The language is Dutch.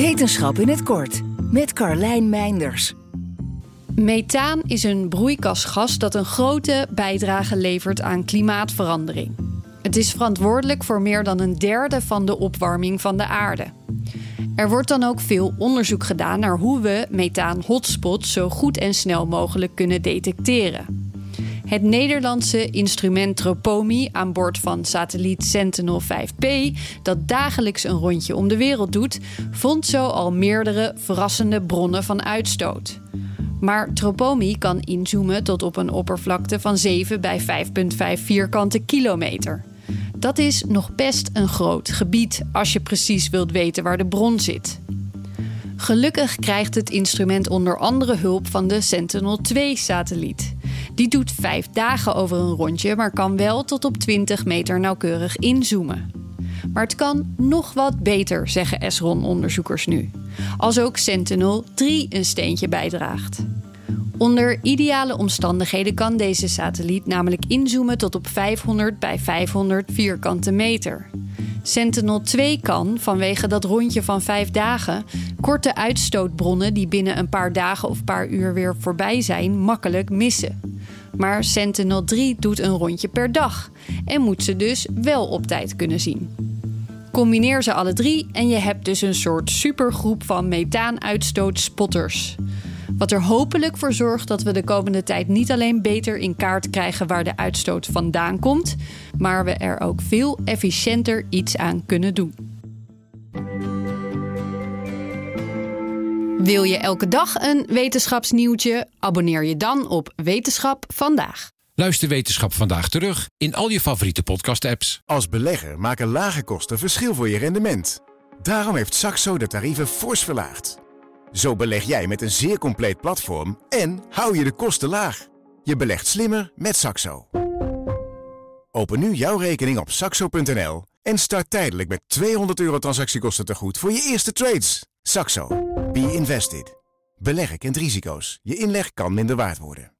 Wetenschap in het kort met Carlijn Meinders. Methaan is een broeikasgas dat een grote bijdrage levert aan klimaatverandering. Het is verantwoordelijk voor meer dan een derde van de opwarming van de aarde. Er wordt dan ook veel onderzoek gedaan naar hoe we methaan-hotspots zo goed en snel mogelijk kunnen detecteren. Het Nederlandse instrument Tropomi aan boord van satelliet Sentinel 5P, dat dagelijks een rondje om de wereld doet, vond zo al meerdere verrassende bronnen van uitstoot. Maar Tropomi kan inzoomen tot op een oppervlakte van 7 bij 5,5 vierkante kilometer. Dat is nog best een groot gebied als je precies wilt weten waar de bron zit. Gelukkig krijgt het instrument onder andere hulp van de Sentinel-2-satelliet. Die doet vijf dagen over een rondje, maar kan wel tot op 20 meter nauwkeurig inzoomen. Maar het kan nog wat beter, zeggen Esron-onderzoekers nu. Als ook Sentinel-3 een steentje bijdraagt. Onder ideale omstandigheden kan deze satelliet namelijk inzoomen tot op 500 bij 500 vierkante meter. Sentinel-2 kan, vanwege dat rondje van vijf dagen, korte uitstootbronnen die binnen een paar dagen of paar uur weer voorbij zijn, makkelijk missen. Maar Sentinel-3 doet een rondje per dag en moet ze dus wel op tijd kunnen zien. Combineer ze alle drie en je hebt dus een soort supergroep van methaanuitstootspotters. Wat er hopelijk voor zorgt dat we de komende tijd niet alleen beter in kaart krijgen waar de uitstoot vandaan komt, maar we er ook veel efficiënter iets aan kunnen doen. Wil je elke dag een wetenschapsnieuwtje? Abonneer je dan op Wetenschap vandaag. Luister Wetenschap vandaag terug in al je favoriete podcast-apps. Als belegger maken lage kosten verschil voor je rendement. Daarom heeft Saxo de tarieven fors verlaagd. Zo beleg jij met een zeer compleet platform en hou je de kosten laag. Je belegt slimmer met Saxo. Open nu jouw rekening op saxo.nl en start tijdelijk met 200 euro transactiekosten te goed voor je eerste trades. Saxo. Be invested. Beleggen kent risico's. Je inleg kan minder waard worden.